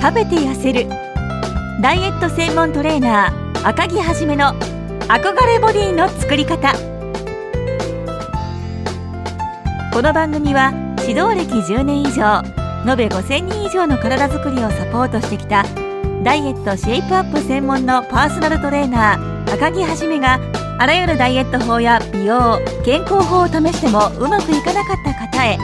食べて痩せる。ダイエット専門トレーナー赤木はじめの憧れボディの作り方。この番組は指導歴10年以上延べ5000人以上の体づくりをサポートしてきたダイエットシェイプアップ専門のパーソナルトレーナー赤木はじめがあらゆるダイエット法や美容健康法を試してもうまくいかなかった方へ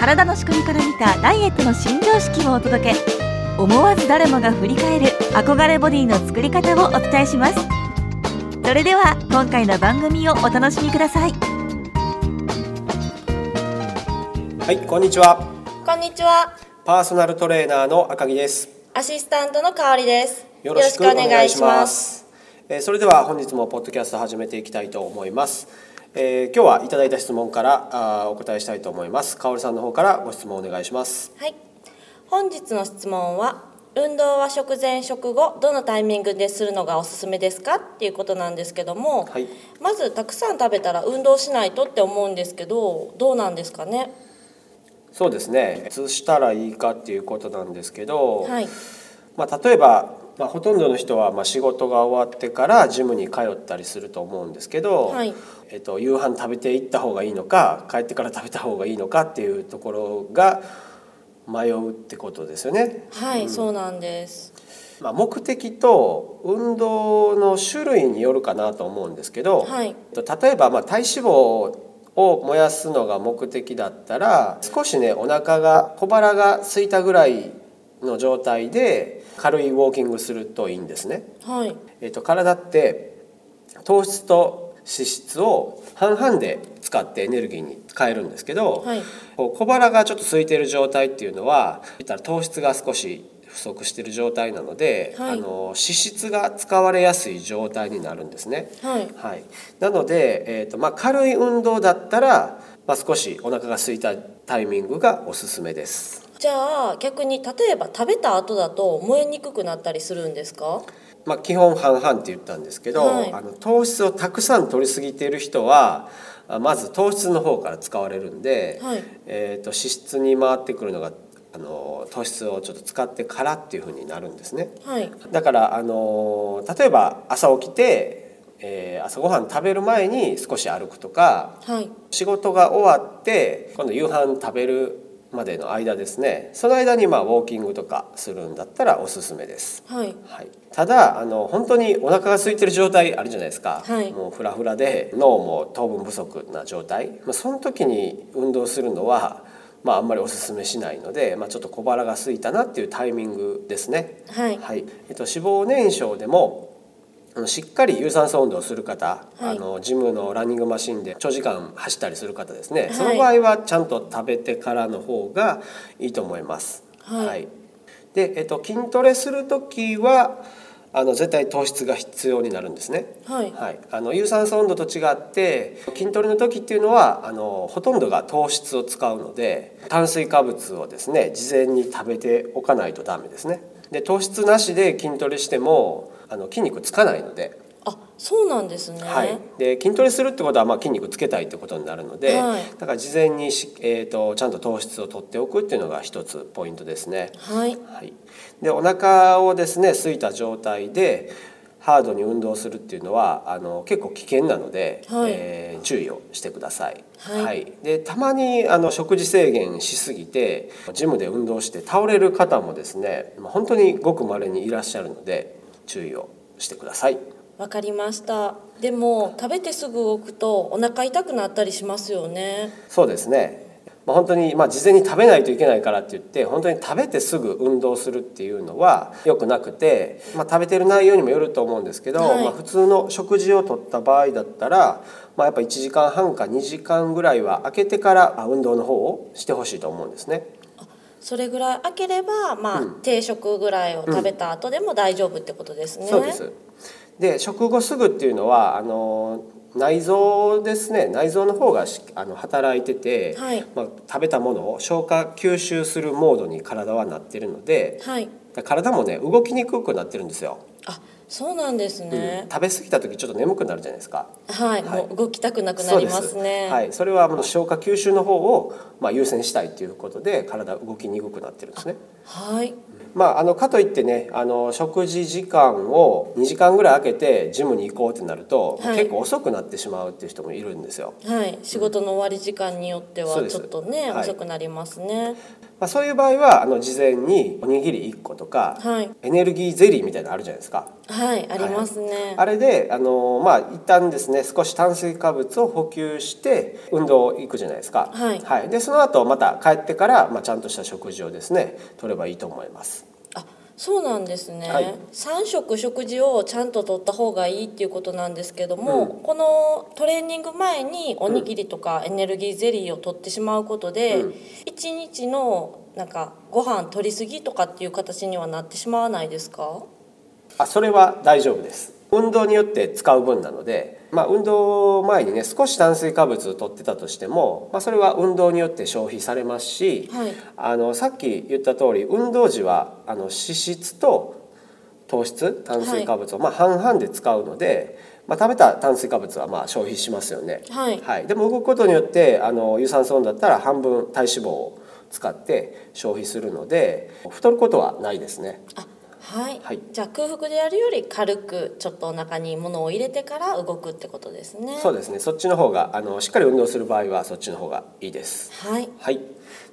体の仕組みから見たダイエットの新常識をお届け。思わず誰もが振り返る憧れボディの作り方をお伝えします。それでは今回の番組をお楽しみください。はいこんにちは。こんにちは。パーソナルトレーナーの赤木です。アシスタントの香りです。よろしくお願いします。えーそれでは本日もポッドキャスト始めていきたいと思います、えー今日はいただいた質問からあーお答えしたいと思います。香織さんの方からご質問お願いします。はい。本日の質問は、運動は食前食後どのタイミングでするのがおすすめですかっていうことなんですけども、はいまずたくさん食べたら運動しないとって思うんですけど、どうなんですかね？そうですねいつしたらいいかっていうことなんですけど、はい。まあ、例えば、まあ、ほとんどの人はまあ仕事が終わってからジムに通ったりすると思うんですけど、はいえっと、夕飯食べていった方がいいのか帰ってから食べた方がいいのかっていうところが迷うってことですよね。はい、そうなんです。まあ、目的と運動の種類によるかなと思うんですけど、はい。えっと例えばまあ体脂肪を燃やすのが目的だったら少しねお腹が小腹が空いたぐらいの状態で軽いウォーキングするといいんですね。はい。えっと体って糖質と脂質を半々で使ってエネルギーに変えるんですけど、はい。こう小腹がちょっと空いている状態っていうのは言ったら糖質が少し不足している状態なので、はいあの脂質が使われやすい状態になるんですね。はい。はい、なので、えーとまあ、軽い運動だったら、まあ、少しお腹が空いたタイミングがおすすめです。じゃあ逆に例えば食べた後だと燃えにくくなったりするんですか？まあ、基本半々って言ったんですけど、はいあの糖質をたくさん取りすぎている人はあまず糖質の方から使われるんで、はいえー、と脂質に回ってくるのがあの糖質をちょっと使ってからっていうふうになるんですね。はい。だからあの例えば朝起きて、えー朝ごはん食べる前に少し歩くとかはい。仕事が終わって今度夕飯食べるまでの間ですねその間にまあウォーキングとかするんだったらおすすめです。はい。はい、ただあの本当にお腹が空いてる状態あるじゃないですか、はいもうフラフラで脳も糖分不足な状態、まあ、その時に運動するのは、まあ、あんまりおすすめしないので、まあ、ちょっと小腹が空いたなっていうタイミングですね。はい。はいえっと、脂肪燃焼でもしっかり有酸素運動をする方、はいあのジムのランニングマシンで長時間走ったりする方ですね、いその場合はちゃんと食べてからの方がいいと思います。はいで、えっと、筋トレする時はあの絶対糖質が必要になるんですね。はい。はい、あの有酸素運動と違って筋トレの時っていうのはあのほとんどが糖質を使うので炭水化物をですね事前に食べておかないとダメですね。で糖質なしで筋トレしてもあの筋肉つかないので,、あ、そうなんですね。はい、で筋トレするってことはまあ筋肉つけたいってことになるので、はいだから事前にし、えー、とちゃんと糖質を取っておくっていうのが一つポイントですね。はい。はい、でお腹をですね空いた状態でハードに運動するっていうのはあの結構危険なので、はいえー注意をしてください。はいでたまにあの食事制限しすぎてジムで運動して倒れる方もですねまあ本当にごく稀にいらっしゃるので注意をしてください。わかりました。でも食べてすぐ動くとお腹痛くなったりしますよね。そうですね。まあ、本当にまあ事前に食べないといけないからって言って本当に食べてすぐ運動するっていうのは良くなくて、まあ、食べてる内容にもよると思うんですけど、はいまあ、普通の食事をとった場合だったら、まあ、やっぱ1時間半か2時間ぐらいは空けてからあ運動の方をしてほしいと思うんですね。それぐらい開ければまあ、定食ぐらいを食べた後でも大丈夫ってことですね。そうです。で食後すぐっていうのはあの内臓ですね。内臓の方がしあの働いてて、はい。まあ、食べたものを消化吸収するモードに体はなってるのではい。体もね動きにくくなってるんですよ、あ、そうなんですね。食べ過ぎた時ちょっと眠くなるじゃないですか。はい、はい。もう動きたくなくなりますね。はい、それはもう消化吸収の方を、まあ、優先したいということで体動きにくくなってるんですねはい。まあ、あのかといってねあの食事時間を2時間ぐらい空けてジムに行こうってなると、はい。結構遅くなってしまうっていう人もいるんですよ。はい。仕事の終わり時間によってはちょっとね、はい。遅くなりますね。まあ、そういう場合はあの事前におにぎり1個とか、はい。エネルギーゼリーみたいなのあるじゃないですか。はい。ありますね、あれであのまあ一旦ですね少し炭水化物を補給して運動行くじゃないですか。はい。でその後また帰ってからまあちゃんとした食事をですね取ればいいと思います。あそうなんですね、はい。3食食事をちゃんと取った方がいいっていうことなんですけども、うん。このトレーニング前におにぎりとかエネルギーゼリーを取ってしまうことで、うん。一日のなんかご飯取りすぎとかっていう形にはなってしまわないですか？あそれは大丈夫です。運動によって使う分なので、まあ、運動前にね少し炭水化物を取ってたとしても、まあ、それは運動によって消費されますし、はいあのさっき言った通り運動時はあの脂質と糖質炭水化物をまあ半々で使うので、まあ、食べた炭水化物はまあ消費しますよね。はいでも動くことによってあの有酸素運動だったら半分体脂肪を使って消費するので太ることはないですね。あはい、はい。じゃあ空腹でやるより軽くちょっとお腹に物を入れてから動くってことですね。そうですね。そっちの方があのしっかり運動する場合はそっちの方がいいです。はい。はい、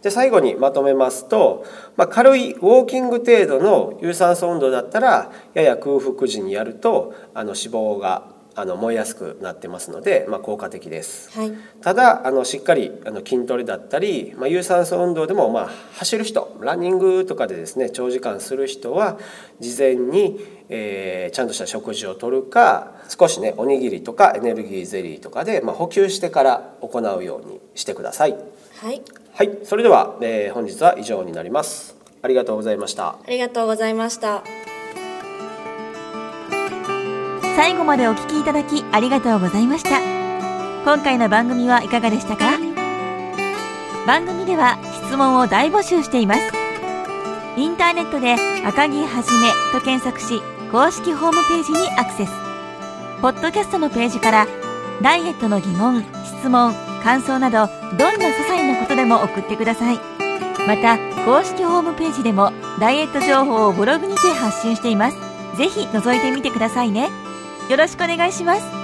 で最後にまとめますと、まあ、軽いウォーキング程度の有酸素運動だったらやや空腹時にやるとあの脂肪があの燃えやすくなってますので、まあ、効果的です。はいただあのしっかりあの筋トレだったり、まあ、有酸素運動でも、まあ、走る人ランニングとかでですね長時間する人は事前に、えーちゃんとした食事をとるか少しねおにぎりとかエネルギーゼリーとかで、まあ、補給してから行うようにしてください。はいはい、それでは、えー本日は以上になります。ありがとうございました。ありがとうございました最後までお聞きいただきありがとうございました。今回の番組はいかがでしたか？番組では質問を大募集しています。インターネットで赤木はじめと検索し公式ホームページにアクセス。ポッドキャストのページからダイエットの疑問質問感想などどんな些細なことでも送ってください。また公式ホームページでもダイエット情報をブログにて発信しています。ぜひ覗いてみてくださいね。よろしくお願いします。